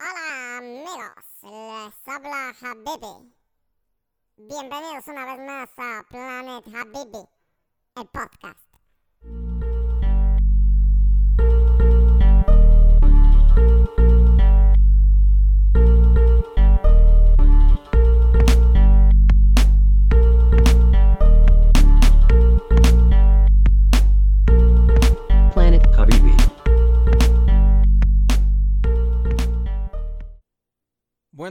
Hola amigos, les habla Habibi. Bienvenidos una vez más a Planet Habibi, el podcast.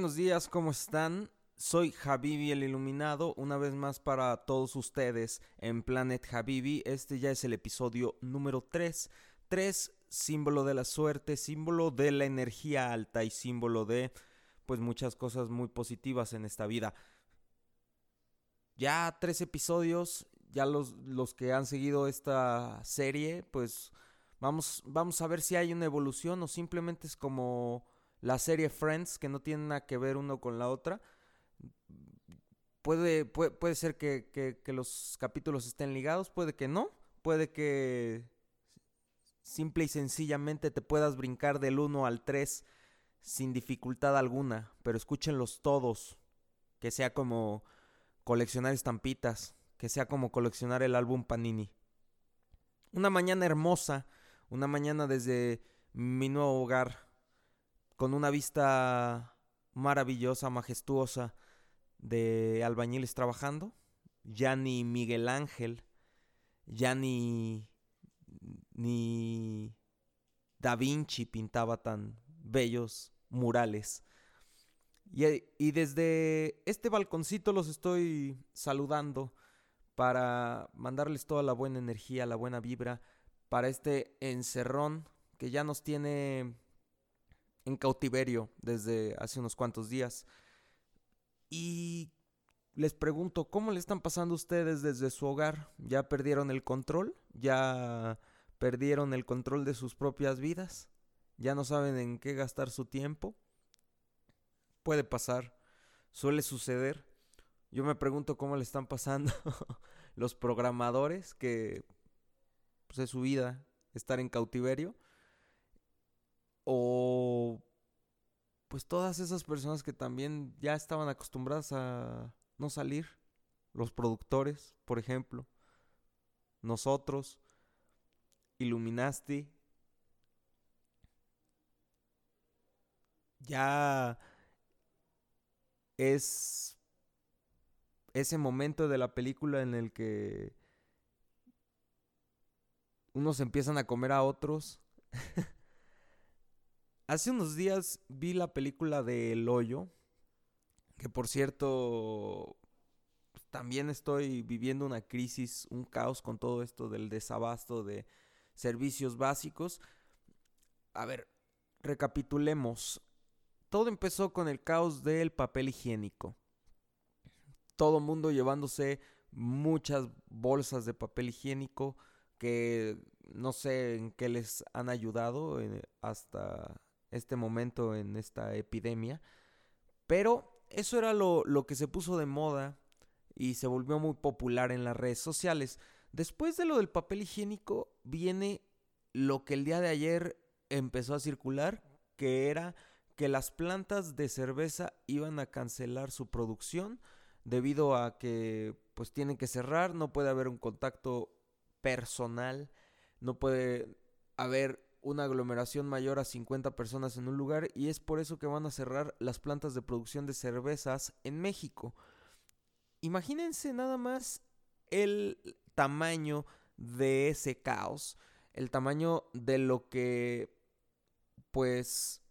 Buenos días, ¿cómo están? Soy Habibi el Iluminado, una vez más para todos ustedes en Planet Habibi. Este ya es el episodio número 3. 3, símbolo de la suerte, símbolo de la energía alta y símbolo de pues muchas cosas muy positivas en esta vida. Ya tres episodios, ya los, los que han seguido esta serie, pues vamos, vamos a ver si hay una evolución o simplemente es como la serie Friends, que no tiene nada que ver uno con la otra. Puede, puede, puede ser que, que- que los capítulos estén ligados, puede que no, puede que simple y sencillamente te puedas brincar del 1 al 3 sin dificultad alguna, pero escúchenlos todos, que sea como coleccionar estampitas, que sea como coleccionar el álbum Panini. Una mañana hermosa, una mañana desde mi nuevo hogar, con una vista maravillosa, majestuosa de albañiles trabajando. Ya ni Miguel Ángel, ya ni, ni Da Vinci pintaba tan bellos murales. Y, y desde este balconcito los estoy saludando para mandarles toda la buena energía, la buena vibra para este encerrón que ya nos tiene en cautiverio desde hace unos cuantos días. Y les pregunto, ¿cómo le están pasando ustedes desde su hogar? ¿Ya perdieron el control? ¿Ya perdieron el control de sus propias vidas? ¿Ya no saben en qué gastar su tiempo? Puede pasar, suele suceder. Yo me pregunto cómo le están pasando los programadores que pues, es su vida estar en cautiverio o pues todas esas personas que también ya estaban acostumbradas a no salir, los productores, por ejemplo, nosotros, Illuminati, ya es ese momento de la película en el que unos empiezan a comer a otros. Hace unos días vi la película de El Hoyo, que por cierto también estoy viviendo una crisis, un caos con todo esto del desabasto de servicios básicos. A ver, recapitulemos. Todo empezó con el caos del papel higiénico. Todo mundo llevándose muchas bolsas de papel higiénico que no sé en qué les han ayudado eh, hasta este momento en esta epidemia. Pero eso era lo, lo que se puso de moda y se volvió muy popular en las redes sociales. Después de lo del papel higiénico viene lo que el día de ayer empezó a circular, que era que las plantas de cerveza iban a cancelar su producción debido a que pues tienen que cerrar, no puede haber un contacto personal, no puede haber una aglomeración mayor a 50 personas en un lugar y es por eso que van a cerrar las plantas de producción de cervezas en México. Imagínense nada más el tamaño de ese caos, el tamaño de lo que pues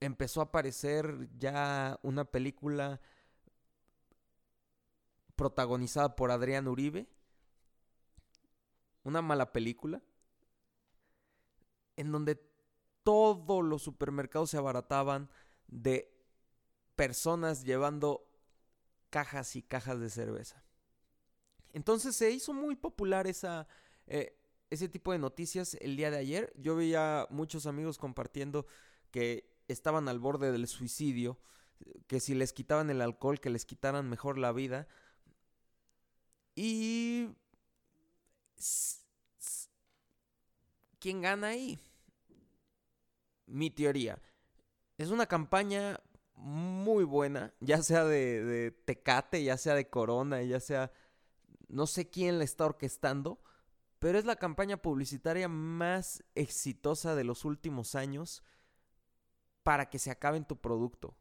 empezó a aparecer ya una película protagonizada por Adrián Uribe, una mala película, en donde todos los supermercados se abarataban de personas llevando cajas y cajas de cerveza. Entonces se hizo muy popular eh, ese tipo de noticias el día de ayer. Yo veía muchos amigos compartiendo que estaban al borde del suicidio, que si les quitaban el alcohol, que les quitaran mejor la vida. Y... ¿Quién gana ahí? Mi teoría. es una campaña muy buena, ya sea de, de Tecate, ya sea de Corona, ya sea... No sé quién la está orquestando, pero es la campaña publicitaria más exitosa de los últimos años para que se acabe en tu producto.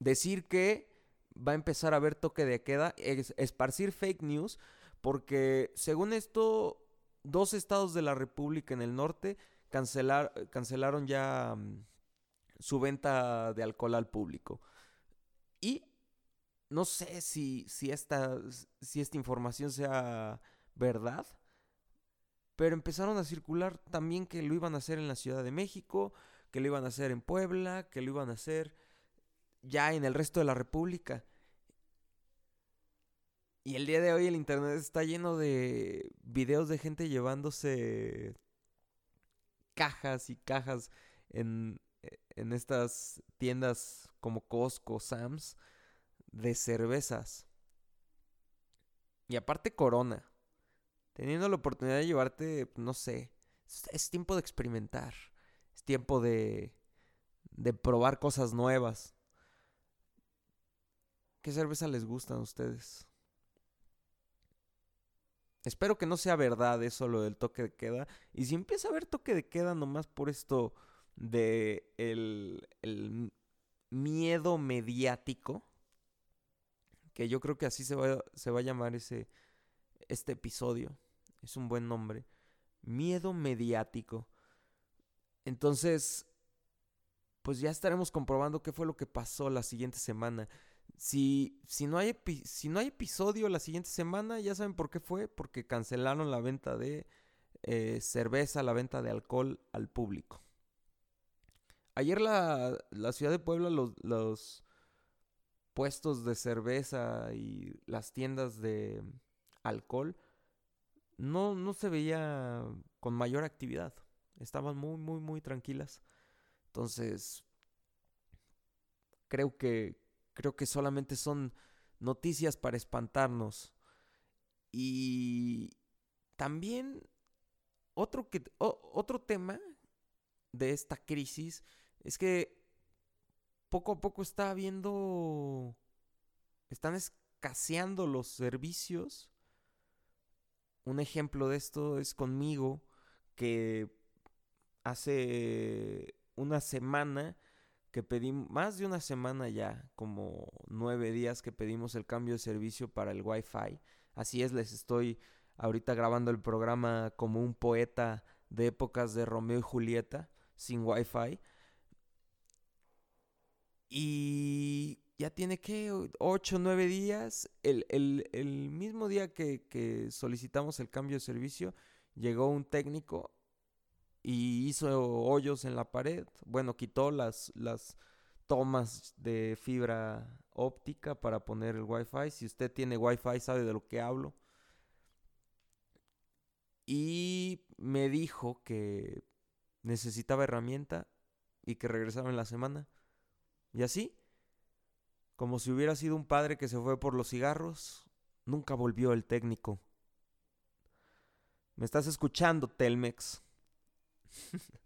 Decir que va a empezar a haber toque de queda, es esparcir fake news, porque según esto, dos estados de la República en el norte cancelar, cancelaron ya mm, su venta de alcohol al público. Y no sé si, si, esta, si esta información sea verdad, pero empezaron a circular también que lo iban a hacer en la Ciudad de México, que lo iban a hacer en Puebla, que lo iban a hacer ya en el resto de la República. Y el día de hoy el internet está lleno de videos de gente llevándose cajas y cajas en, en estas tiendas como Costco, Sam's, de cervezas. Y aparte Corona. Teniendo la oportunidad de llevarte, no sé, es, tiempo de experimentar. Es tiempo de, de probar cosas nuevas. ¿Qué cerveza les gustan a ustedes? Espero que no sea verdad eso lo del toque de queda. Y si empieza a haber toque de queda nomás por esto de el, el miedo mediático, que yo creo que así se va, se va a llamar ese, este episodio. Es un buen nombre. Miedo mediático. Entonces, pues ya estaremos comprobando qué fue lo que pasó la siguiente semana. Si, si, no hay si no hay episodio la siguiente semana, ya saben por qué fue. Porque cancelaron la venta de eh, cerveza, la venta de alcohol al público. Ayer la, la ciudad de Puebla, los, los puestos de cerveza y las tiendas de alcohol no, no se veía con mayor actividad. Estaban muy, muy, muy tranquilas. Entonces, creo que, creo que solamente son noticias para espantarnos. Y también otro, que, otro tema de esta crisis es que poco a poco está habiendo, están escaseando los servicios un ejemplo de esto es conmigo, que hace una semana que pedí, más de una semana ya, como nueve días que pedimos el cambio de servicio para el Wi-Fi. Así es, les estoy ahorita grabando el programa como un poeta de épocas de Romeo y Julieta, sin Wi-Fi. Y ya tiene que 8 o 9 días. El, mismo día que, solicitamos el cambio de servicio, llegó un técnico y hizo hoyos en la pared. Bueno, quitó las, las tomas de fibra óptica para poner el wifi. Si usted tiene wifi sabe de lo que hablo. Y me dijo que necesitaba herramienta y que regresaba en la semana. Y así como si hubiera sido un padre que se fue por los cigarros, nunca volvió el técnico. ¿Me estás escuchando, Telmex?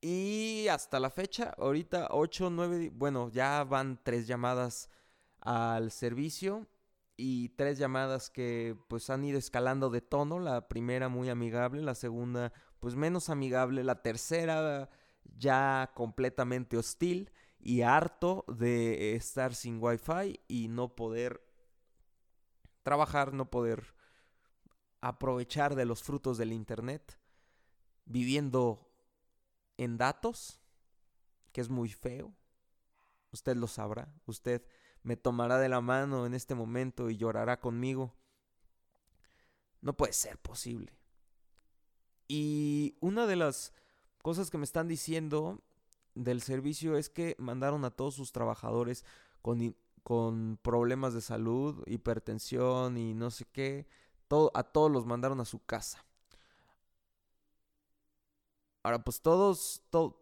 y hasta la fecha, ahorita 8, 9, bueno, ya van tres llamadas al servicio y tres llamadas que pues han ido escalando de tono. La primera muy amigable, la segunda pues menos amigable, la tercera ya completamente hostil y harto de estar sin wifi y no poder trabajar, no poder aprovechar de los frutos del internet, viviendo en datos, que es muy feo. Usted lo sabrá, usted me tomará de la mano en este momento y llorará conmigo. No puede ser posible. Y una de las cosas que me están diciendo del servicio es que mandaron a todos sus trabajadores con, con problemas de salud, hipertensión y no sé qué. Todo, a todos los mandaron a su casa. Ahora, pues todos, todo,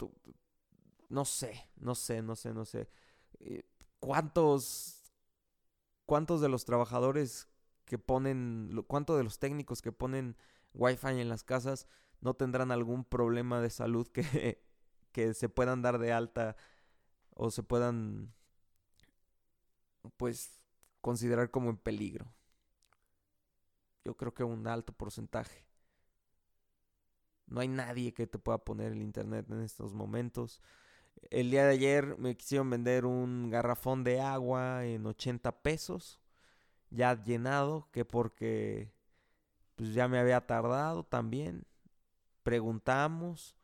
no sé, no sé, no sé, no sé. Eh, ¿Cuántos, cuántos de los trabajadores que ponen, cuántos de los técnicos que ponen Wi-Fi en las casas no tendrán algún problema de salud que que se puedan dar de alta o se puedan pues considerar como en peligro. Yo creo que un alto porcentaje. No hay nadie que te pueda poner el internet en estos momentos. El día de ayer me quisieron vender un garrafón de agua en 80 pesos, ya llenado, que porque pues ya me había tardado también. Preguntamos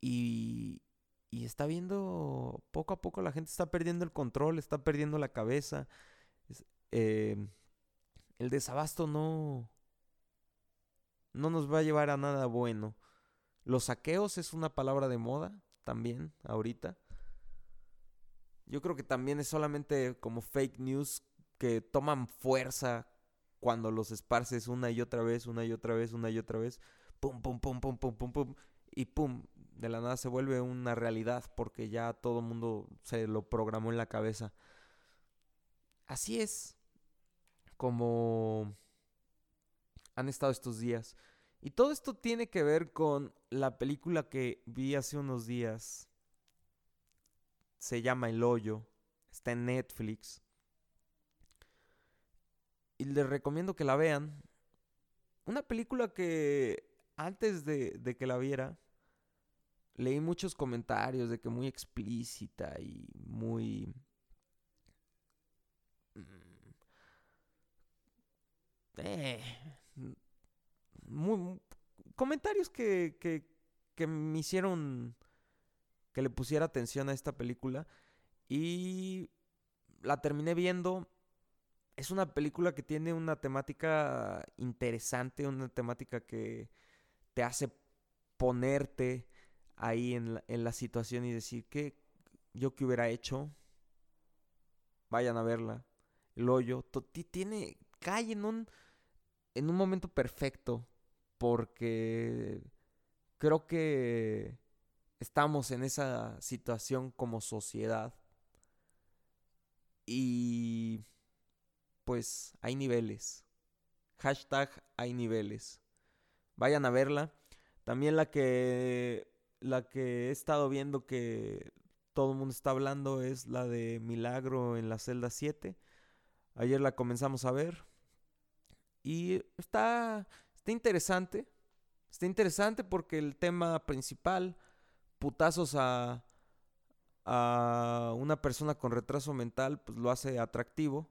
y, y está viendo, poco a poco la gente está perdiendo el control, está perdiendo la cabeza. Eh, el desabasto no, no nos va a llevar a nada bueno. Los saqueos es una palabra de moda también ahorita. Yo creo que también es solamente como fake news que toman fuerza cuando los esparces una y otra vez, una y otra vez, una y otra vez. Pum, pum, pum, pum, pum, pum, pum. Y pum, de la nada se vuelve una realidad porque ya todo el mundo se lo programó en la cabeza. Así es como han estado estos días. Y todo esto tiene que ver con la película que vi hace unos días. Se llama El Hoyo. Está en Netflix. Y les recomiendo que la vean. Una película que antes de, de que la viera, leí muchos comentarios de que muy explícita y muy Eh, comentarios que, que, me hicieron que le pusiera atención a esta película. Y la terminé viendo. Es una película que tiene una temática interesante, una temática que te hace ponerte ahí en la, en la situación y decir que yo que hubiera hecho. Vayan a verla. El hoyo. Tiene. cae en un en un momento perfecto porque creo que estamos en esa situación como sociedad y pues hay niveles. Hashtag hay niveles. Vayan a verla. También la que la que he estado viendo que todo el mundo está hablando es la de Milagro en la celda 7. Ayer la comenzamos a ver. Y está, está interesante. Está interesante porque el tema principal, putazos a, a una persona con retraso mental, pues lo hace atractivo.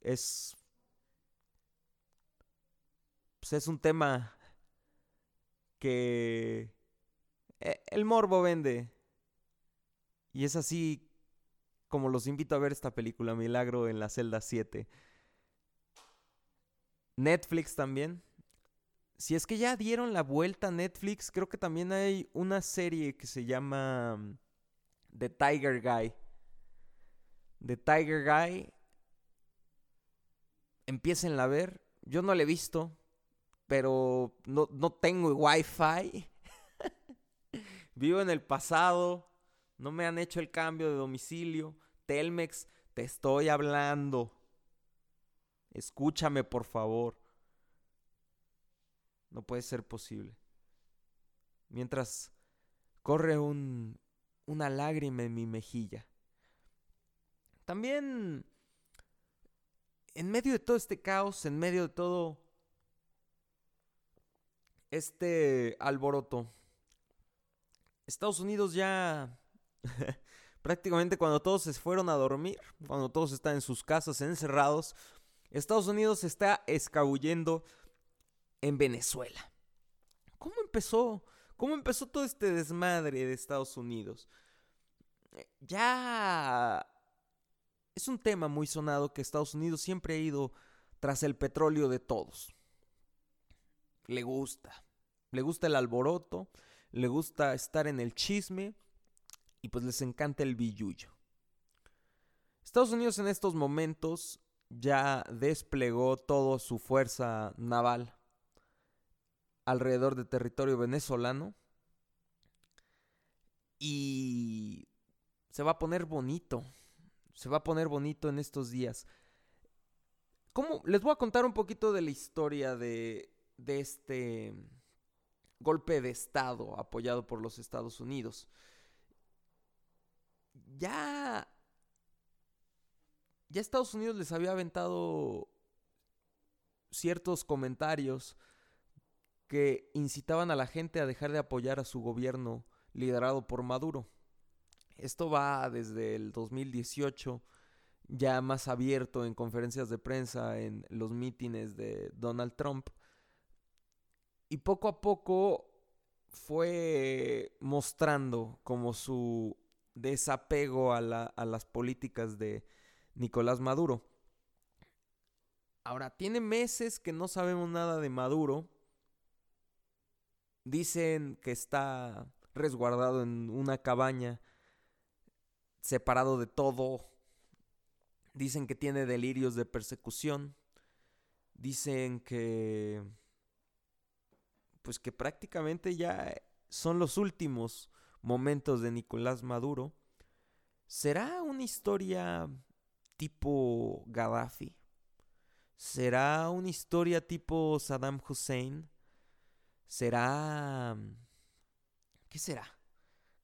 Es. Pues es un tema que. E, el morbo vende. Y es así como los invito a ver esta película, Milagro en la celda 7. Netflix también. Si es que ya dieron la vuelta a Netflix, creo que también hay una serie que se llama mm, The Tiger Guy. The Tiger Guy. Empiecen a ver. Yo no la he visto, pero no, no tengo wifi. Vivo en el pasado. No me han hecho el cambio de domicilio. Telmex, te estoy hablando. Escúchame, por favor. No puede ser posible. Mientras corre un, una lágrima en mi mejilla. También, en medio de todo este caos, en medio de todo este alboroto, Estados Unidos ya prácticamente cuando todos se fueron a dormir, cuando todos están en sus casas encerrados, Estados Unidos está escabullendo en Venezuela. ¿Cómo empezó? ¿Cómo empezó todo este desmadre de Estados Unidos? Eh, ya es un tema muy sonado que Estados Unidos siempre ha ido tras el petróleo de todos. Le gusta. Le gusta el alboroto, le gusta estar en el chisme y pues les encanta el billullo. Estados Unidos en estos momentos ya desplegó toda su fuerza naval alrededor del territorio venezolano y se va a poner bonito, se va a poner bonito en estos días. ¿Cómo? Les voy a contar un poquito de la historia de, de este golpe de Estado apoyado por los Estados Unidos. Ya, ya Estados Unidos les había aventado ciertos comentarios que incitaban a la gente a dejar de apoyar a su gobierno liderado por Maduro. Esto va desde el 2018, ya más abierto en conferencias de prensa, en los mítines de Donald Trump. Y poco a poco fue mostrando como su desapego a, a las políticas de Nicolás Maduro. Ahora, tiene meses que no sabemos nada de Maduro. Dicen que está resguardado en una cabaña, separado de todo. Dicen que tiene delirios de persecución. Dicen que... Pues que prácticamente ya son los últimos momentos de Nicolás Maduro. ¿Será una historia tipo Gaddafi? ¿Será una historia tipo Saddam Hussein? ¿Será... ¿Qué será?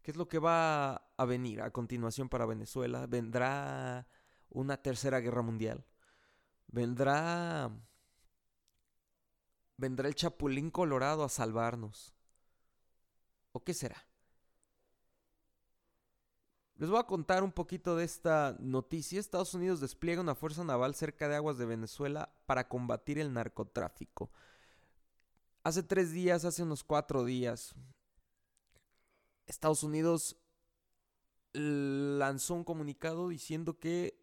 ¿Qué es lo que va a venir a continuación para Venezuela? ¿Vendrá una tercera guerra mundial? ¿Vendrá... ¿Vendrá el Chapulín Colorado a salvarnos? ¿O qué será? Les voy a contar un poquito de esta noticia. Estados Unidos despliega una fuerza naval cerca de aguas de Venezuela para combatir el narcotráfico. Hace tres días, hace unos cuatro días, Estados Unidos lanzó un comunicado diciendo que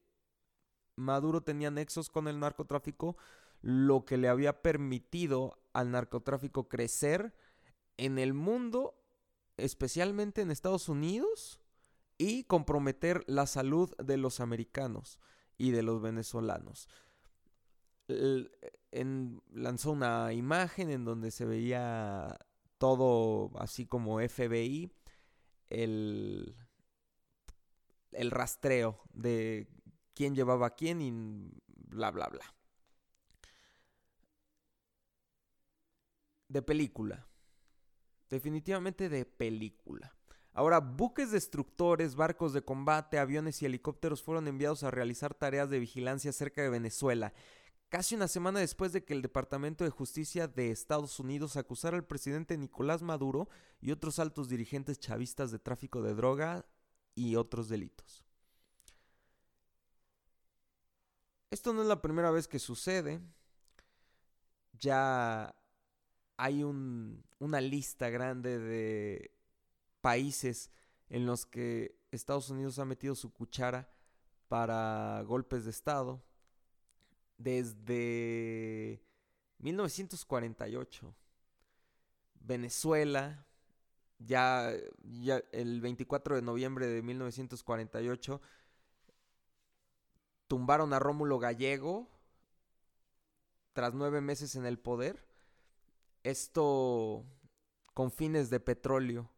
Maduro tenía nexos con el narcotráfico, lo que le había permitido al narcotráfico crecer en el mundo, especialmente en Estados Unidos y comprometer la salud de los americanos y de los venezolanos. Lanzó una imagen en donde se veía todo así como FBI, el, el rastreo de quién llevaba a quién y bla, bla, bla. De película. Definitivamente de película. Ahora, buques destructores, barcos de combate, aviones y helicópteros fueron enviados a realizar tareas de vigilancia cerca de Venezuela, casi una semana después de que el Departamento de Justicia de Estados Unidos acusara al presidente Nicolás Maduro y otros altos dirigentes chavistas de tráfico de droga y otros delitos. Esto no es la primera vez que sucede. Ya hay una lista grande de países en los que Estados Unidos ha metido su cuchara para golpes de Estado desde 1948. Venezuela, ya, ya el 24 de noviembre de 1948, tumbaron a Rómulo Gallego tras nueve meses en el poder. Esto con fines de petróleo.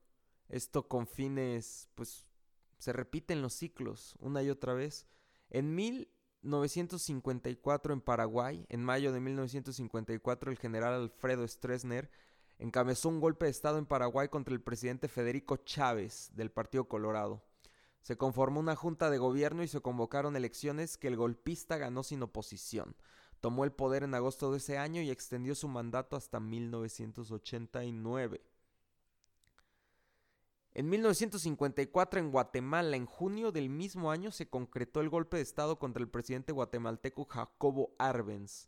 Esto con fines, pues, se repiten los ciclos una y otra vez. En 1954 en Paraguay, en mayo de 1954, el general Alfredo Stroessner encabezó un golpe de Estado en Paraguay contra el presidente Federico Chávez del Partido Colorado. Se conformó una junta de gobierno y se convocaron elecciones que el golpista ganó sin oposición. Tomó el poder en agosto de ese año y extendió su mandato hasta 1989. En 1954 en Guatemala, en junio del mismo año, se concretó el golpe de Estado contra el presidente guatemalteco Jacobo Arbenz.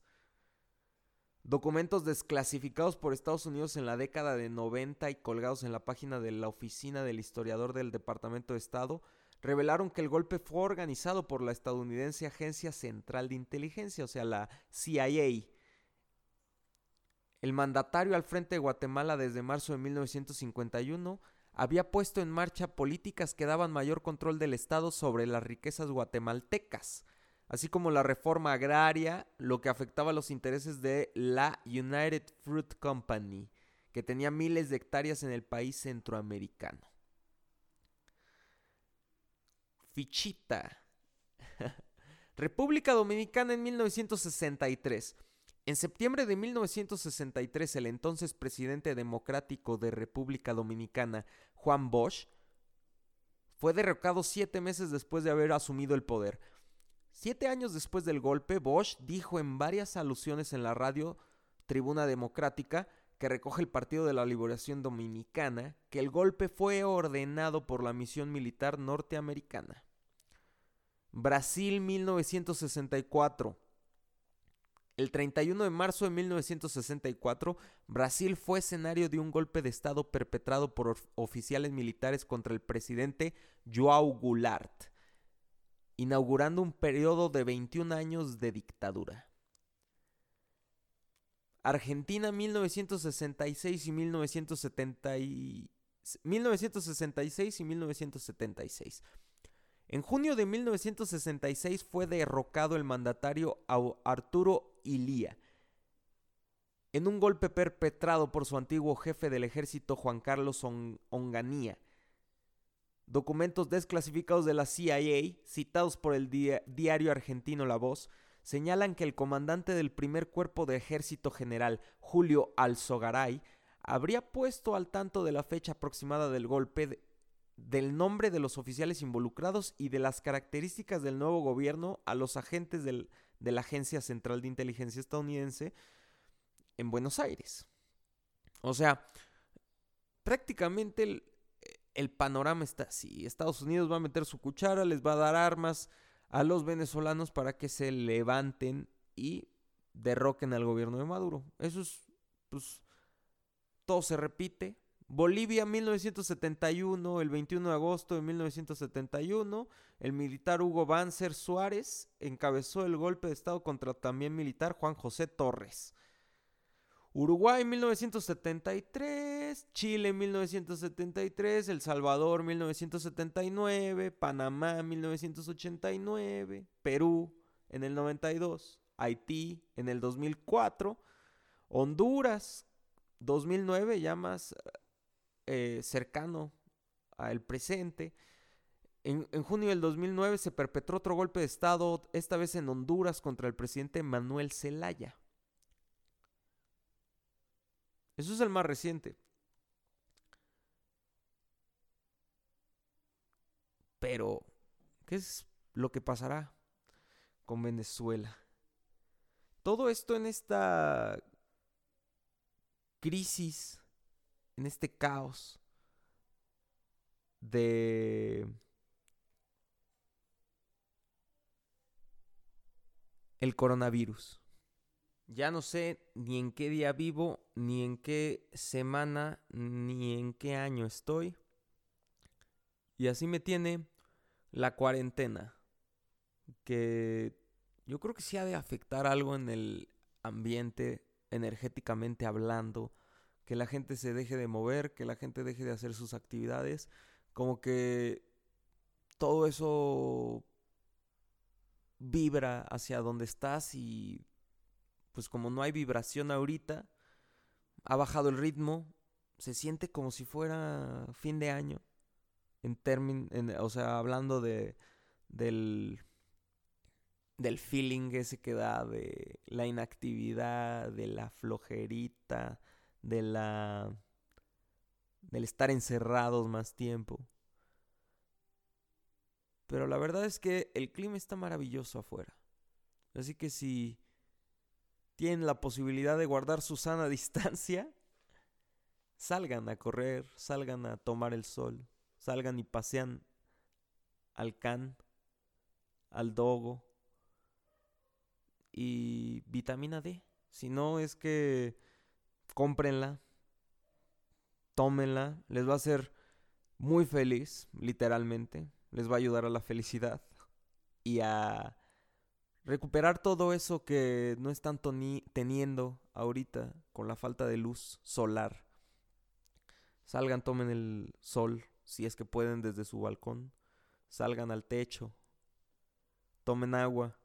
Documentos desclasificados por Estados Unidos en la década de 90 y colgados en la página de la oficina del historiador del Departamento de Estado revelaron que el golpe fue organizado por la estadounidense Agencia Central de Inteligencia, o sea, la CIA. El mandatario al frente de Guatemala desde marzo de 1951 había puesto en marcha políticas que daban mayor control del Estado sobre las riquezas guatemaltecas, así como la reforma agraria, lo que afectaba los intereses de la United Fruit Company, que tenía miles de hectáreas en el país centroamericano. Fichita. República Dominicana en 1963. En septiembre de 1963, el entonces presidente democrático de República Dominicana, Juan Bosch, fue derrocado siete meses después de haber asumido el poder. Siete años después del golpe, Bosch dijo en varias alusiones en la radio Tribuna Democrática, que recoge el Partido de la Liberación Dominicana, que el golpe fue ordenado por la misión militar norteamericana. Brasil 1964. El 31 de marzo de 1964, Brasil fue escenario de un golpe de Estado perpetrado por oficiales militares contra el presidente João Goulart, inaugurando un periodo de 21 años de dictadura. Argentina 1966 y 1966 y 1976. En junio de 1966 fue derrocado el mandatario Arturo Ilía en un golpe perpetrado por su antiguo jefe del ejército Juan Carlos Onganía. Documentos desclasificados de la CIA, citados por el diario argentino La Voz, señalan que el comandante del primer cuerpo de ejército general, Julio Alzogaray, habría puesto al tanto de la fecha aproximada del golpe del nombre de los oficiales involucrados y de las características del nuevo gobierno a los agentes de la Agencia Central de Inteligencia estadounidense en Buenos Aires. O sea, prácticamente el, el panorama está así. Estados Unidos va a meter su cuchara, les va a dar armas a los venezolanos para que se levanten y derroquen al gobierno de Maduro. Eso es, pues, todo se repite Bolivia 1971, el 21 de agosto de 1971, el militar Hugo Banzer Suárez encabezó el golpe de Estado contra también militar Juan José Torres. Uruguay 1973, Chile 1973, El Salvador 1979, Panamá 1989, Perú en el 92, Haití en el 2004, Honduras 2009 ya más eh, cercano al presente. En, en, junio del 2009 se perpetró otro golpe de Estado, esta vez en Honduras, contra el presidente Manuel Zelaya. Eso es el más reciente. Pero, ¿qué es lo que pasará con Venezuela? Todo esto en esta crisis en este caos de el coronavirus. Ya no sé ni en qué día vivo, ni en qué semana, ni en qué año estoy. Y así me tiene la cuarentena, que yo creo que sí ha de afectar algo en el ambiente energéticamente hablando, que la gente se deje de mover, que la gente deje de hacer sus actividades, como que todo eso vibra hacia donde estás y pues como no hay vibración ahorita, ha bajado el ritmo, se siente como si fuera fin de año, en términos, o sea, hablando de del del feeling ese que da de la inactividad, de la flojerita, de la del estar encerrados más tiempo. Pero la verdad es que el clima está maravilloso afuera. Así que si tienen la posibilidad de guardar su sana distancia, salgan a correr, salgan a tomar el sol, salgan y pasean al can, al dogo y vitamina D. Si no es que cómprenla, tómenla, les va a hacer muy feliz, literalmente, les va a ayudar a la felicidad y a recuperar todo eso que no están teniendo ahorita con la falta de luz solar. Salgan, tomen el sol, si es que pueden desde su balcón. Salgan al techo, tomen agua,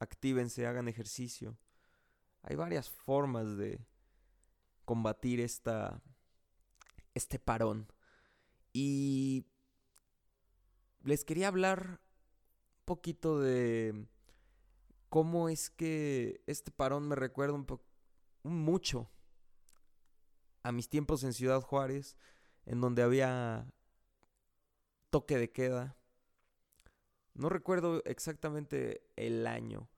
actívense, hagan ejercicio. Hay varias formas de, combatir esta, este parón. Y les quería hablar un poquito de cómo es que este parón me recuerda un mucho a mis tiempos en Ciudad Juárez, en donde había toque de queda. No recuerdo exactamente el año,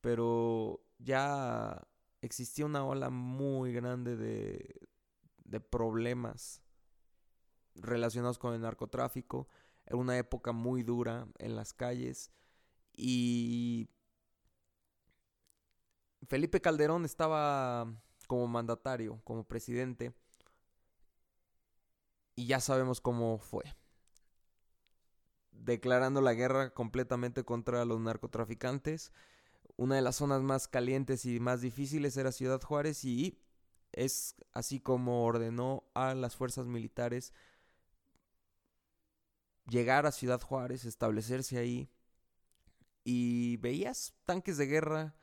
pero ya existía una ola muy grande de, de problemas relacionados con el narcotráfico. Era una época muy dura en las calles y Felipe Calderón estaba como mandatario, como presidente, y ya sabemos cómo fue. Declarando la guerra completamente contra los narcotraficantes. Una de las zonas más calientes y más difíciles era Ciudad Juárez y es así como ordenó a las fuerzas militares llegar a Ciudad Juárez, establecerse ahí. Y veías tanques de guerra,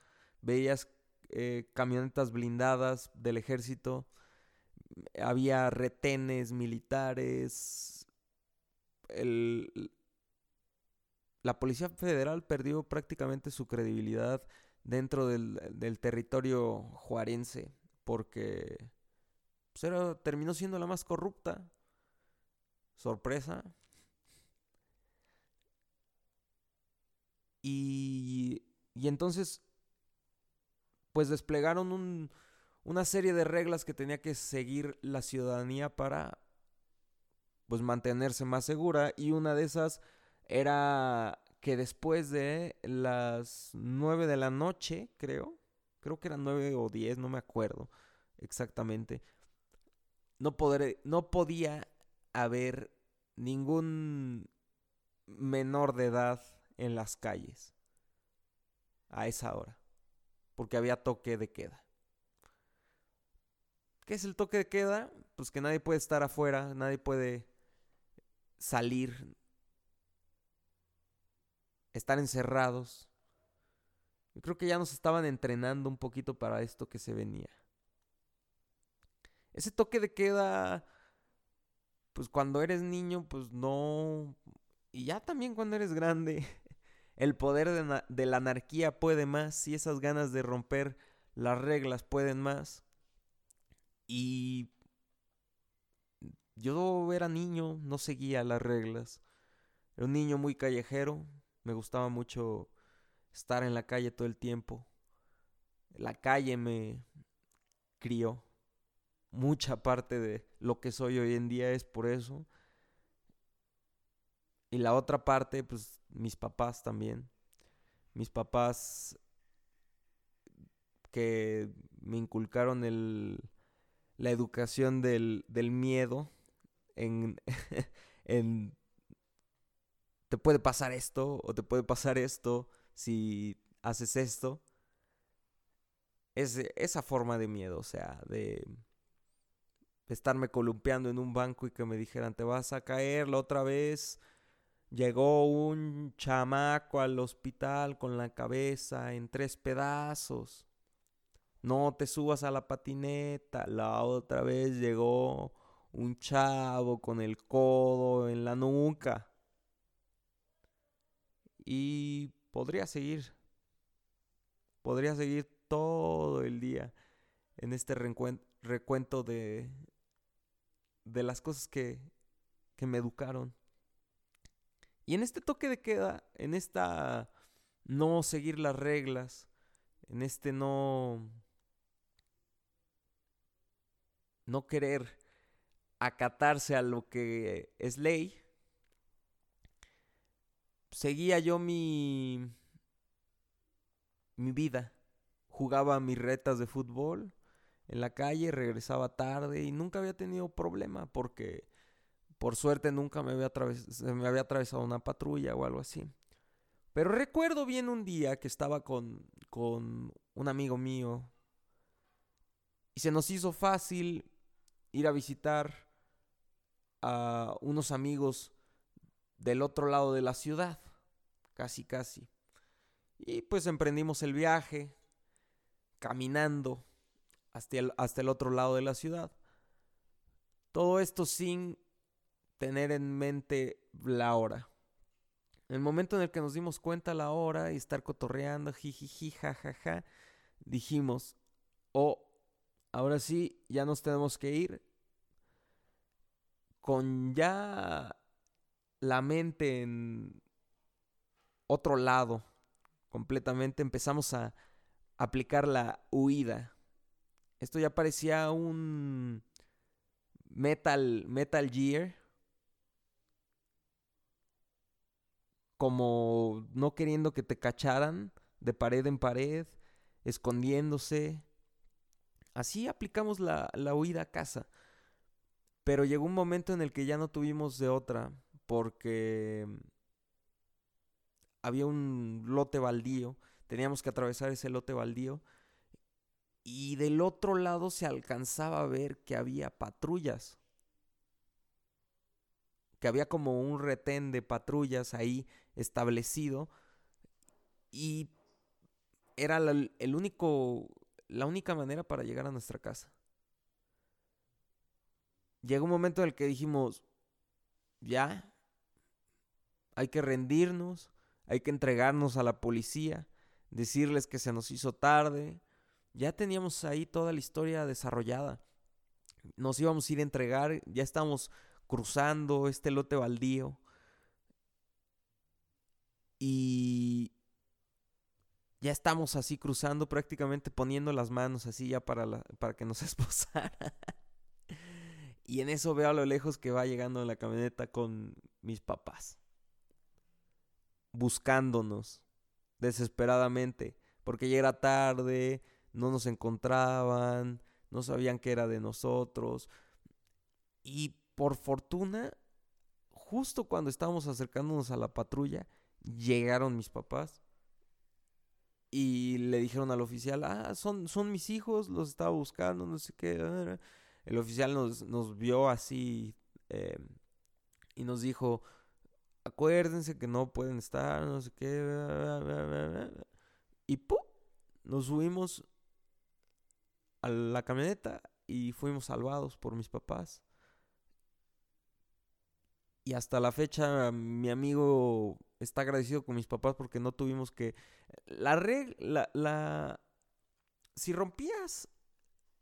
veías eh, camionetas blindadas del ejército, había retenes militares. La Policía Federal perdió prácticamente su credibilidad dentro del, territorio juarense porque pues, terminó siendo la más corrupta. Sorpresa. Y, y entonces pues desplegaron una serie de reglas que tenía que seguir la ciudadanía para pues mantenerse más segura y una de esas era que después de las 9 de la noche, creo, creo que eran 9 o 10, no me acuerdo exactamente, no, no podía haber ningún menor de edad en las calles a esa hora porque había toque de queda. ¿Qué es el toque de queda? Pues que nadie puede estar afuera, nadie puede salir, estar encerrados. Yo creo que ya nos estaban entrenando un poquito para esto que se venía. Ese toque de queda, pues cuando eres niño, pues no... Y ya también cuando eres grande, el poder de, la anarquía puede más, y esas ganas de romper las reglas pueden más. Y yo era niño, no seguía las reglas. Era un niño muy callejero, me gustaba mucho estar en la calle todo el tiempo. La calle me crió. Mucha parte de lo que soy hoy en día es por eso. Y la otra parte, pues mis papás también. Mis papás que me inculcaron el, la educación del, del miedo en, en te puede pasar esto o te puede pasar esto si haces esto. Es esa forma de miedo, o sea, de, estarme columpiando en un banco y que me dijeran, te vas a caer la otra vez Llegó un chamaco al hospital con la cabeza en tres pedazos. No te subas a la patineta. La otra vez llegó un chavo con el codo en la nuca. Y podría seguir. Podría seguir todo el día en este recuento de, de las cosas que, que me educaron. Y en este toque de queda, en esta no seguir las reglas, en este no no querer acatarse a lo que es ley, seguía yo mi mi vida. Jugaba mis retas de fútbol en la calle, regresaba tarde y nunca había tenido problema porque por suerte nunca me había, atravesado una patrulla o algo así. Pero recuerdo bien un día que estaba con, con un amigo mío y se nos hizo fácil ir a visitar a unos amigos del otro lado de la ciudad, casi casi. Y pues emprendimos el viaje caminando hasta el, hasta el otro lado de la ciudad. Todo esto sin tener en mente la hora. El momento en el que nos dimos cuenta la hora y estar cotorreando, jijiji, jajaja, dijimos, oh, ahora sí, ya nos tenemos que ir. Con ya la mente en otro lado, completamente empezamos a aplicar la huida. Esto ya parecía un Metal Metal Gear como no queriendo que te cacharan de pared en pared, escondiéndose. Así aplicamos la, la huida a casa. Pero llegó un momento en el que ya no tuvimos de otra, porque había un lote baldío, teníamos que atravesar ese lote baldío, y del otro lado se alcanzaba a ver que había patrullas que había como un retén de patrullas ahí establecido y era la, el único, la única manera para llegar a nuestra casa. Llegó un momento en el que dijimos, ya, hay que rendirnos, hay que entregarnos a la policía, decirles que se nos hizo tarde. Ya teníamos ahí toda la historia desarrollada. Nos íbamos a ir a entregar, ya estábamos cruzando este lote baldío. Y ya estamos así cruzando, prácticamente poniendo las manos así ya para, para que nos esposara. y en eso veo a lo lejos que va llegando la camioneta con mis papás. Buscándonos desesperadamente. Porque ya era tarde, no nos encontraban, no sabían que era de nosotros. Y por fortuna, justo cuando estábamos acercándonos a la patrulla, llegaron mis papás y le dijeron al oficial, ah, son, son mis hijos, los estaba buscando, no sé qué. El oficial nos, nos vio así em, y nos dijo, acuérdense que no pueden estar, no sé qué. Y ¡pum! Nos subimos a la camioneta y fuimos salvados por mis papás. Y hasta la fecha mi amigo está agradecido con mis papás porque no tuvimos que... La regla... La, Si rompías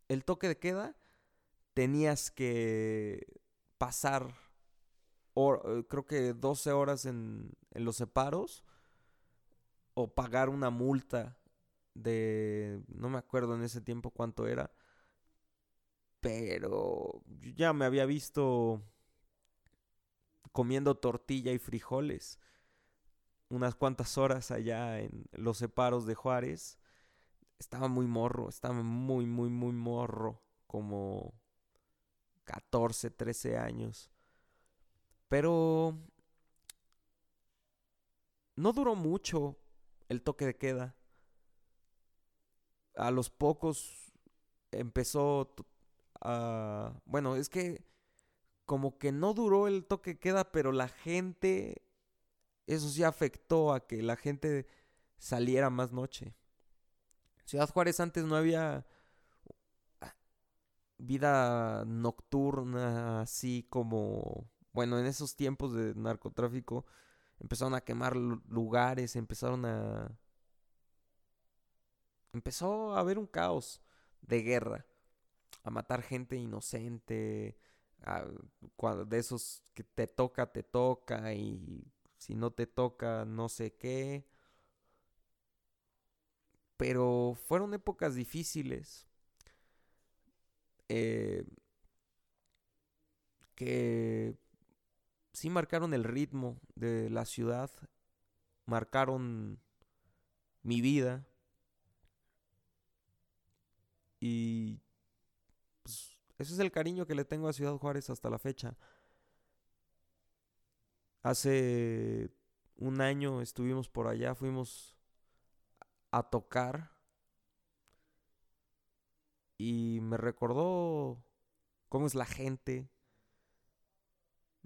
el toque de queda, tenías que pasar, eh, creo que 12 horas en, en los separos o pagar una multa de... No me acuerdo en ese tiempo cuánto era. Pero ya me había visto comiendo tortilla y frijoles unas cuantas horas allá en los separos de Juárez. Estaba muy morro, estaba muy, muy, muy morro, como 14, 13 años. Pero no duró mucho el toque de queda. A los pocos empezó a... Bueno, es que como que no duró el toque queda, pero la gente, eso sí afectó a que la gente saliera más noche. Ciudad Juárez antes no había vida nocturna así como, bueno, en esos tiempos de narcotráfico empezaron a quemar lugares, empezaron a... Empezó a haber un caos de guerra, a matar gente inocente, de esos que te toca, te toca y si no te toca, no sé qué. Pero fueron épocas difíciles. Eh, que sí marcaron el ritmo de la ciudad, marcaron mi vida. Y ese es el cariño que le tengo a Ciudad Juárez hasta la fecha. Hace un año estuvimos por allá, fuimos a tocar y me recordó cómo es la gente,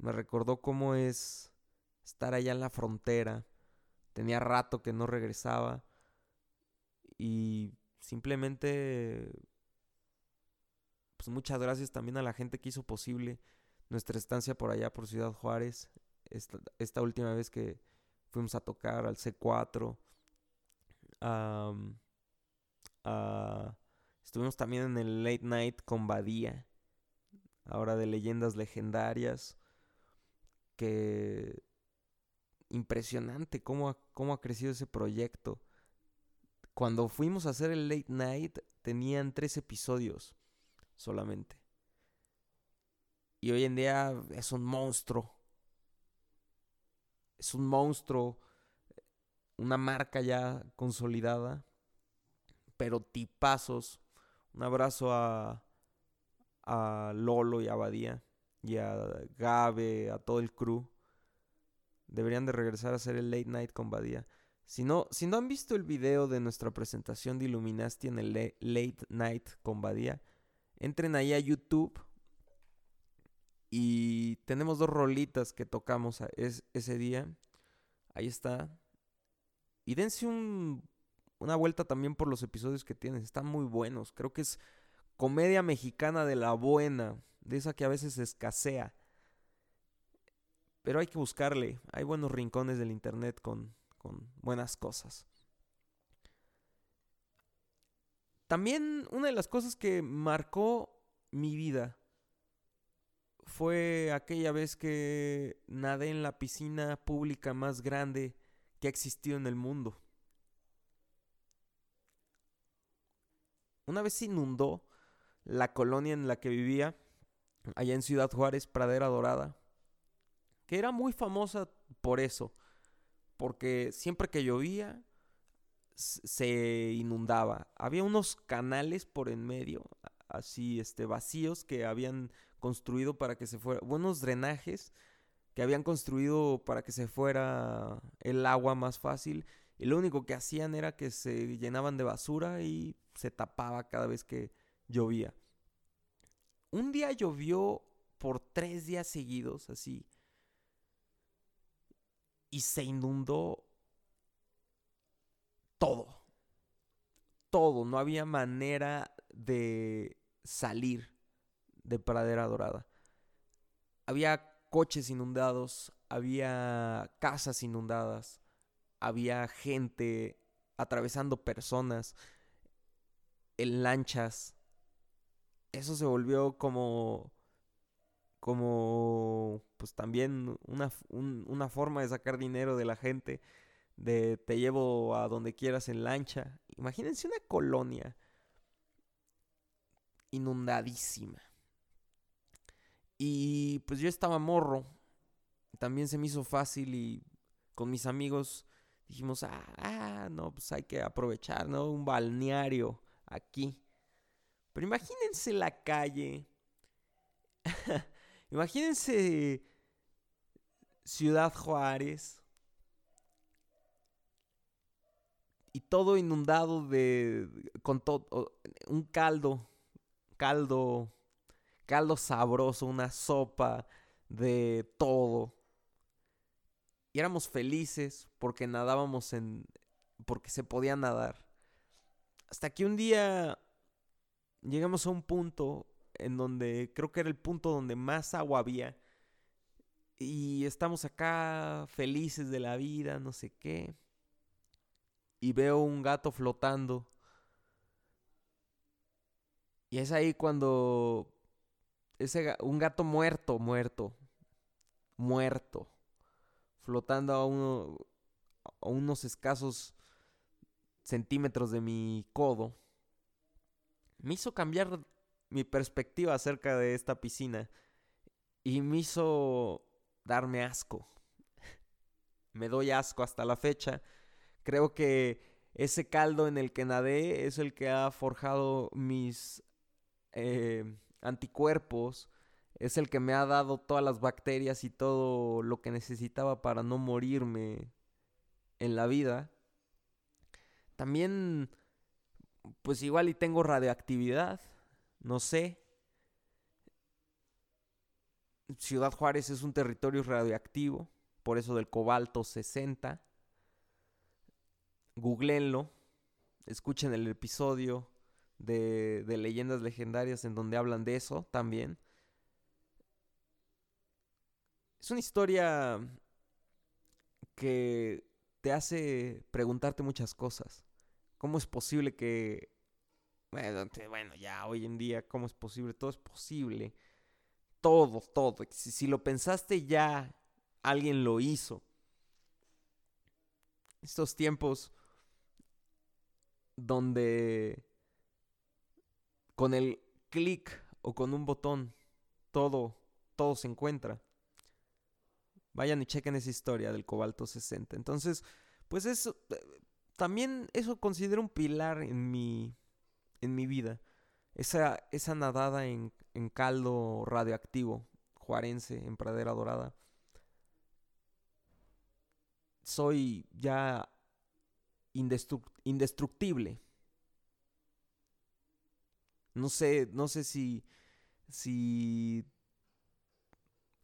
me recordó cómo es estar allá en la frontera. Tenía rato que no regresaba y simplemente pues muchas gracias también a la gente que hizo posible nuestra estancia por allá por Ciudad Juárez. Esta, última vez que fuimos a tocar al C4. estuvimos también en el Late Night con Badía, ahora de leyendas legendarias, que impresionante cómo cómo ha crecido ese proyecto. Cuando fuimos a hacer el Late Night tenían tres episodios solamente. Y hoy en día es un monstruo. Es un monstruo. Una marca ya consolidada. Pero tipazos. Un abrazo a, a Lolo y a Badía. Y a Gabe, a todo el crew. Deberían de regresar a hacer el late night con Badía. Si no, si no han visto el video de nuestra presentación de Illuminati en el Late Night con Badía, entren ahí a YouTube y tenemos dos rolitas que tocamos ese día. Ahí está. Y dense una vuelta también por los episodios que tienen. Están muy buenos. Creo que es comedia mexicana de la buena. De esa que a veces escasea. Pero hay que buscarle. Hay buenos rincones del internet con, con buenas cosas. También una de las cosas que marcó mi vida fue aquella vez que nadé en la piscina pública más grande que ha existido en el mundo. Una vez se inundó la colonia en la que vivía, allá en Ciudad Juárez, Pradera Dorada, que era muy famosa por eso, porque siempre que llovía se inundaba. Había unos canales por en medio, así este vacíos que habían construido para que se fuera, buenos drenajes que habían construido para que se fuera el agua más fácil y lo único que hacían era que se llenaban de basura y se tapaba cada vez que llovía. Un día llovió por tres días seguidos, así, y se inundó todo. Todo, no había manera de salir de Pradera Dorada. Había coches inundados, había casas inundadas, había gente atravesando personas en lanchas. Eso se volvió como como pues también una, una forma de sacar dinero de la gente, de te llevo a donde quieras en lancha. Imagínense una colonia inundadísima. Y pues yo estaba morro. También se me hizo fácil y con mis amigos dijimos, ah, ah, no, pues hay que aprovechar, ¿no? Un balneario aquí. Pero imagínense la calle. imagínense Ciudad Juárez. Y todo inundado de... con todo... un caldo. Caldo caldo sabroso, una sopa de todo. Y éramos felices porque nadábamos en... porque se podía nadar. Hasta que un día llegamos a un punto en donde creo que era el punto donde más agua había. Y estamos acá felices de la vida, no sé qué. Y veo un gato flotando. Y es ahí cuando ese, un gato muerto, muerto, muerto, flotando a, uno, a unos escasos centímetros de mi codo, me hizo cambiar mi perspectiva acerca de esta piscina y me hizo darme asco. me doy asco hasta la fecha. Creo que ese caldo en el que nadé es el que ha forjado mis eh, anticuerpos, es el que me ha dado todas las bacterias y todo lo que necesitaba para no morirme en la vida. También, pues igual y tengo radioactividad, no sé. Ciudad Juárez es un territorio radioactivo, por eso del cobalto 60. Googleenlo, escuchen el episodio de, de leyendas legendarias en donde hablan de eso también. Es una historia que te hace preguntarte muchas cosas. ¿Cómo es posible que... Bueno, ya hoy en día, ¿cómo es posible? Todo es posible. Todo, todo. Si, si lo pensaste ya, alguien lo hizo. Estos tiempos donde con el clic o con un botón todo, todo se encuentra. Vayan y chequen esa historia del cobalto 60. Entonces, pues eso, eh, también eso considero un pilar en mi, en mi vida. Esa, esa nadada en, caldo radioactivo juarense en Pradera Dorada. Soy ya indestructible. No sé, no sé si, si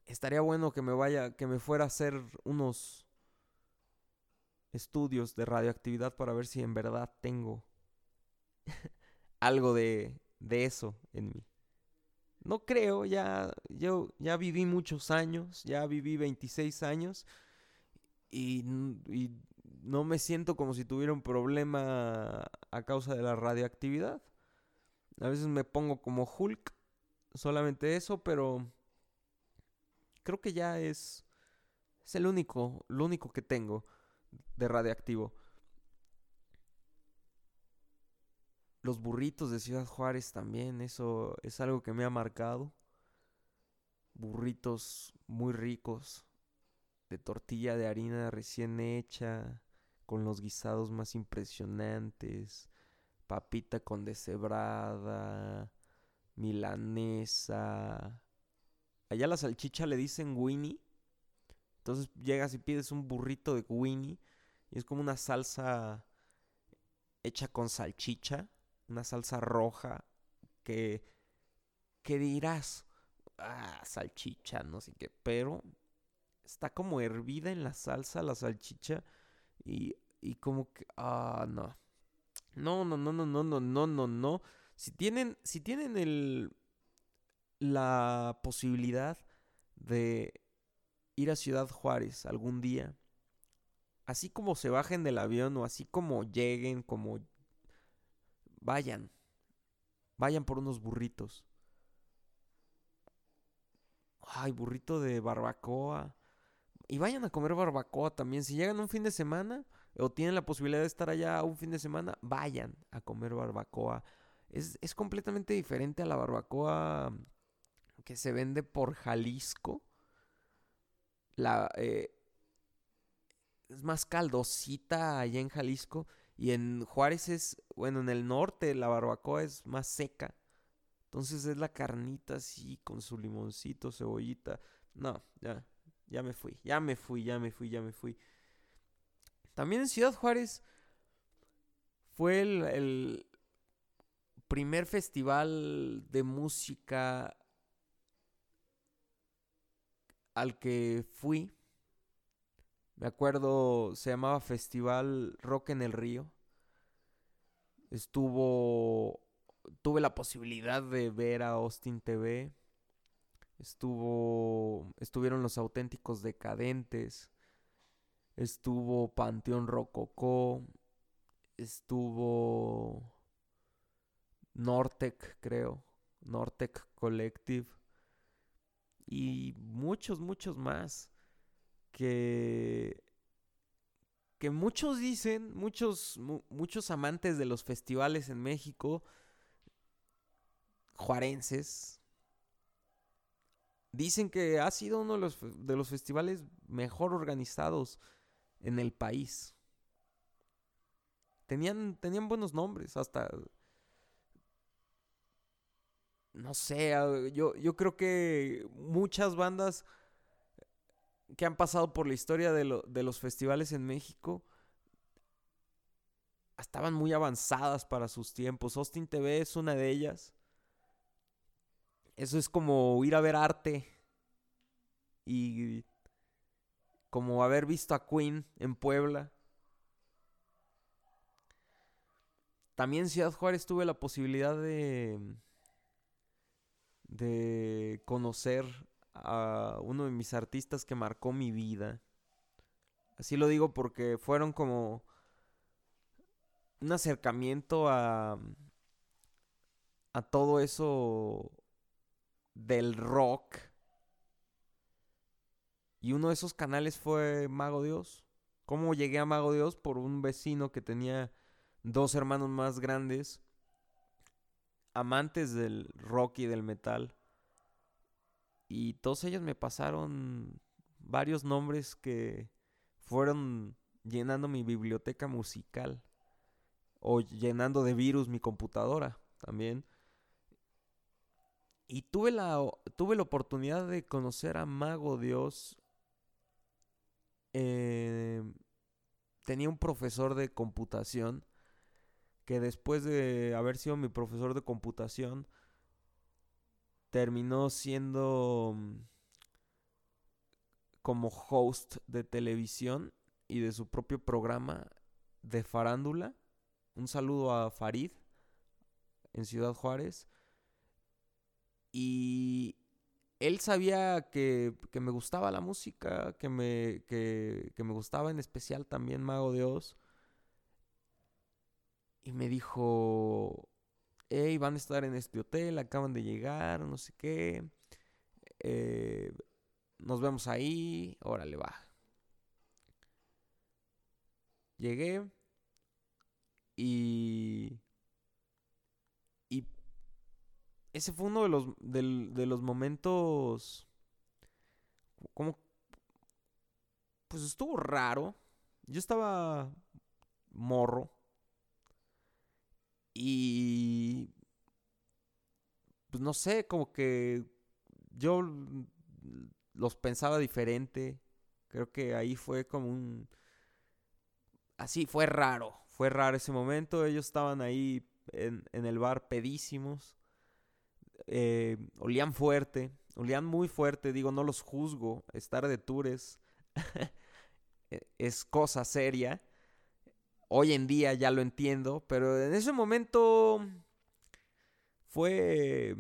estaría bueno que me vaya, que me fuera a hacer unos estudios de radioactividad para ver si en verdad tengo algo de, de eso en mí. No creo, ya yo ya viví muchos años, ya viví 26 años y, y no me siento como si tuviera un problema a causa de la radioactividad. A veces me pongo como Hulk, solamente eso, pero creo que ya es, es el único, lo único que tengo de radiactivo. Los burritos de Ciudad Juárez también, eso es algo que me ha marcado. Burritos muy ricos, de tortilla de harina recién hecha, con los guisados más impresionantes, papita con deshebrada, milanesa, Allá la salchicha le dicen Winnie. Entonces llegas y pides un burrito de Winnie. Y es como una salsa hecha con salchicha. Una salsa roja. Que. ¿Qué dirás? Ah, salchicha, no sé qué. Pero está como hervida en la salsa la salchicha. Y, y como que. Ah, no. No, no, no, no, no, no, no, no, no. Si tienen, si tienen el, la posibilidad de ir a Ciudad Juárez algún día, así como se bajen del avión o así como lleguen, como vayan, vayan por unos burritos. Ay, burrito de barbacoa. Y vayan a comer barbacoa también. Si llegan un fin de semana o tienen la posibilidad de estar allá un fin de semana, vayan a comer barbacoa. Es, es completamente diferente a la barbacoa que se vende por Jalisco. La, eh, es más caldosita allá en Jalisco. Y en Juárez es, bueno, en el norte la barbacoa es más seca. Entonces es la carnita así, con su limoncito, cebollita. No, ya, ya me fui, ya me fui, ya me fui, ya me fui. También en Ciudad Juárez fue el, el primer festival de música al que fui, me acuerdo, se llamaba Festival Rock en el Río. Estuvo, tuve la posibilidad de ver a Austin TV. Estuvo, estuvieron los auténticos decadentes. Estuvo Panteón Rococó. Estuvo Nortec, creo. Nortec Collective y muchos, muchos más que que muchos dicen, muchos muchos amantes de los festivales en México juarenses dicen que ha sido uno de los, de los festivales mejor organizados en el país. Tenían, tenían buenos nombres, hasta no sé, ah, yo, yo creo que muchas bandas que han pasado por la historia de, de los festivales en México estaban muy avanzadas para sus tiempos. Austin TV es una de ellas. Eso es como ir a ver arte y como haber visto a Queen en Puebla. También Ciudad Juárez tuve la posibilidad de de conocer a uno de mis artistas que marcó mi vida. Así lo digo porque fueron como un acercamiento a, a todo eso del rock. Y uno de esos canales fue Mago Dios. ¿Cómo llegué a Mago Dios? Por un vecino que tenía dos hermanos más grandes, amantes del rock y del metal. Y todos ellos me pasaron varios nombres que fueron llenando mi biblioteca musical. O llenando de virus mi computadora también. Y tuve la, tuve la oportunidad de conocer a Mago Dios. Eh, tenía un profesor de computación que después de haber sido mi profesor de computación, terminó siendo mm, como host de televisión y de su propio programa de farándula. Un saludo a Farid en Ciudad Juárez. Y él sabía que, me gustaba la música, que me, que, que me gustaba en especial también Mago de Oz. Y me dijo, hey, van a estar en este hotel, acaban de llegar, no sé qué. Eh, nos vemos ahí, órale, va. Llegué y ese fue uno de los, de los momentos, como, pues estuvo raro. Yo estaba morro. Y, pues no sé, como que yo los pensaba diferente. Creo que ahí fue como un... Así, fue raro. Fue raro ese momento. Ellos estaban ahí en, en el bar pedísimos. Eh, olían fuerte, olían muy fuerte, digo, no los juzgo, estar de tours es cosa seria. Hoy en día ya lo entiendo, pero en ese momento fue...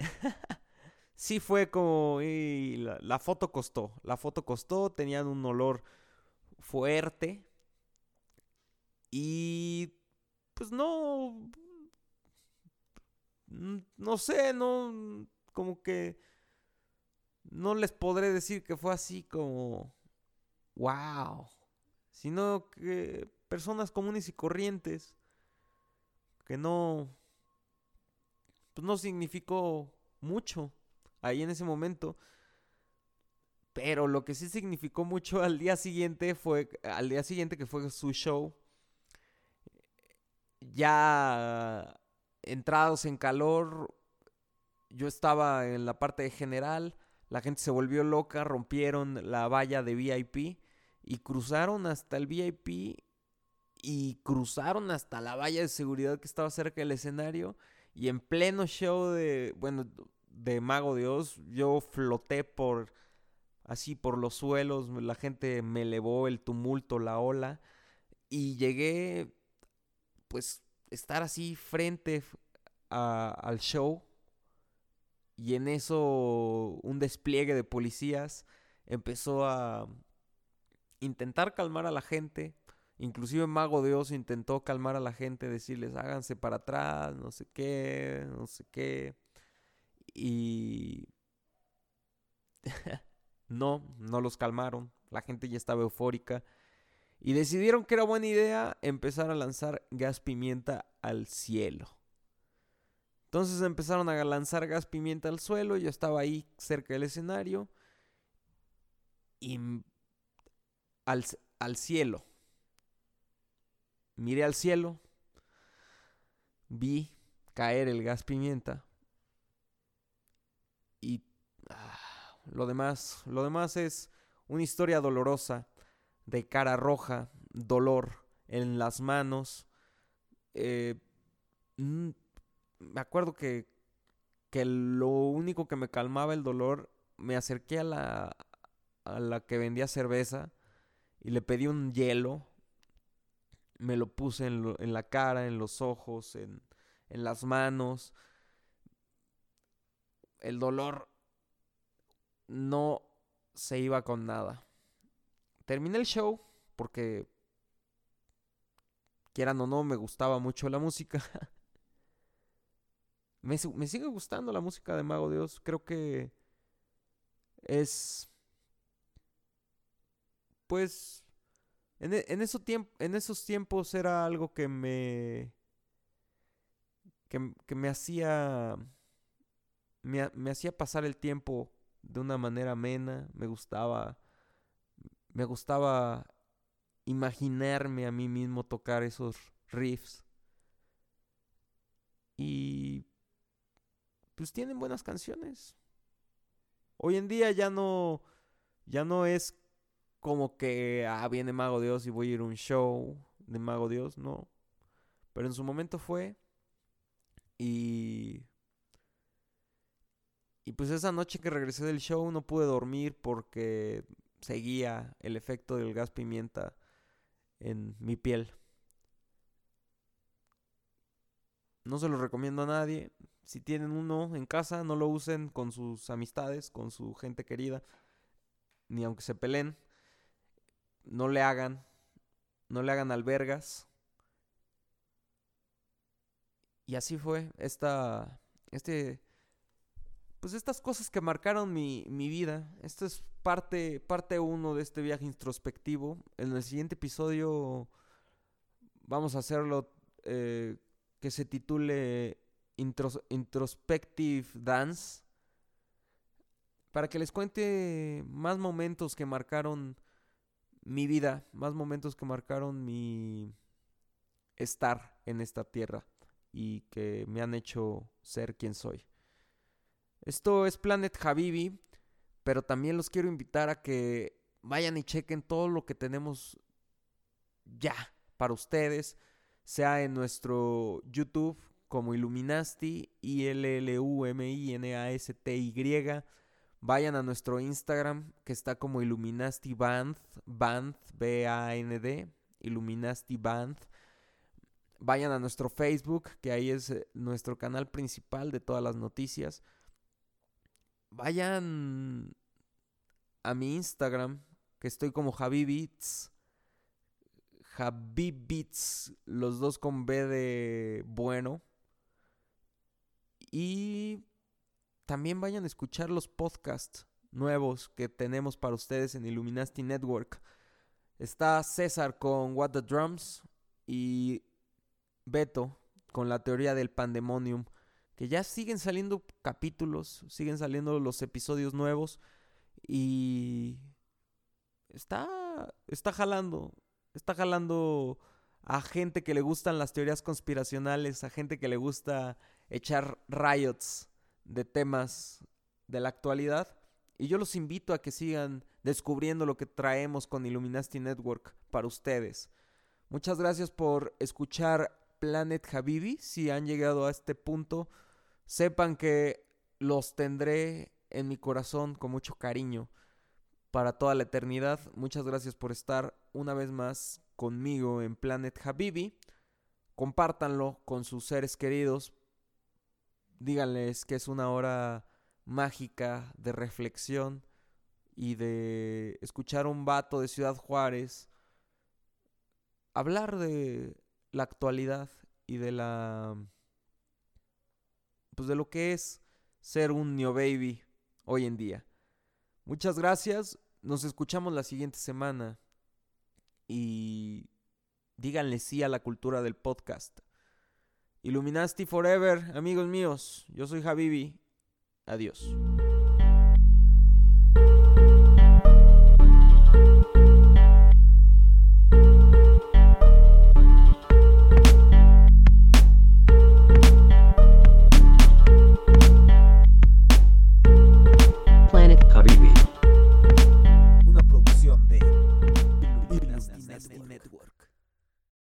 sí fue como... la, la foto costó, la foto costó, tenían un olor fuerte. Y pues no, no sé, no, como que no les podré decir que fue así como, wow, sino que personas comunes y corrientes, que no, pues no significó mucho ahí en ese momento. Pero lo que sí significó mucho al día siguiente fue, al día siguiente que fue su show, ya entrados en calor, yo estaba en la parte de general, la gente se volvió loca, rompieron la valla de VIP y cruzaron hasta el VIP y cruzaron hasta la valla de seguridad que estaba cerca del escenario y en pleno show de, bueno, de Mago Dios, yo floté por así por los suelos, la gente me elevó el tumulto, la ola y llegué pues estar así frente al show y en eso un despliegue de policías empezó a intentar calmar a la gente. Inclusive Mago de Oz intentó calmar a la gente, decirles háganse para atrás, no sé qué, no sé qué. Y no, no los calmaron. La gente ya estaba eufórica. Y decidieron que era buena idea empezar a lanzar gas pimienta al cielo. Entonces empezaron a lanzar gas pimienta al suelo, yo estaba ahí cerca del escenario y al, al cielo. Miré al cielo, vi caer el gas pimienta y ah, lo demás, lo demás es una historia dolorosa de cara roja, dolor en las manos. Eh, me acuerdo que, que lo único que me calmaba el dolor, me acerqué a la, a la que vendía cerveza y le pedí un hielo. Me lo puse en, la cara, en los ojos, en, en las manos. El dolor no se iba con nada terminé el show porque, quieran o no, me gustaba mucho la música. me, me sigue gustando la música de Mago Dios. Creo que es pues en, e, en, en esos tiempos era algo que me que, que me hacía me, me, hacía pasar el tiempo de una manera amena, me gustaba me gustaba imaginarme a mí mismo tocar esos riffs. Y pues tienen buenas canciones. Hoy en día ya no ya no es como que ah viene Mago Dios y voy a ir a un show de Mago Dios, no. Pero en su momento fue y y pues esa noche que regresé del show no pude dormir porque seguía el efecto del gas pimienta en mi piel. No se lo recomiendo a nadie. Si tienen uno en casa, no lo usen con sus amistades, con su gente querida, ni aunque se peleen. No le hagan, no le hagan albergas. Y así fue esta, este, pues estas cosas que marcaron mi, mi vida. Esto es parte, parte uno de este viaje introspectivo. En el siguiente episodio vamos a hacerlo eh, que se titule Introspective Dance. Para que les cuente más momentos que marcaron mi vida, más momentos que marcaron mi estar en esta tierra y que me han hecho ser quien soy. Esto es Planet Habibi, pero también los quiero invitar a que vayan y chequen todo lo que tenemos ya para ustedes, sea en nuestro YouTube como Illuminasti, I-L-L-U-M-I-N-A-S-T-Y. Vayan a nuestro Instagram que está como Illuminasti Band, Band, B-A-N-D, Illuminasti Band. Vayan a nuestro Facebook, que ahí es eh, nuestro canal principal de todas las noticias vayan a mi Instagram, que estoy como Javibits. Javibits, los dos con B de bueno. Y también vayan a escuchar los podcasts nuevos que tenemos para ustedes en Illuminati Network. Está César con What the Drums y Beto con la teoría del pandemonium que ya siguen saliendo capítulos, siguen saliendo los episodios nuevos y está está jalando, está jalando a gente que le gustan las teorías conspiracionales, a gente que le gusta echar riots de temas de la actualidad y yo los invito a que sigan descubriendo lo que traemos con Illuminati Network para ustedes. Muchas gracias por escuchar Planet Habibi. Si han llegado a este punto, sepan que los tendré en mi corazón con mucho cariño para toda la eternidad. Muchas gracias por estar una vez más conmigo en Planet Habibi. Compártanlo con sus seres queridos. Díganles que es una hora mágica de reflexión y de escuchar a un vato de Ciudad Juárez hablar de la actualidad y de la pues de lo que es ser un Neo Baby hoy en día. Muchas gracias, nos escuchamos la siguiente semana y díganle sí a la cultura del podcast. Illuminati Forever, amigos míos, yo soy Habibi, adiós.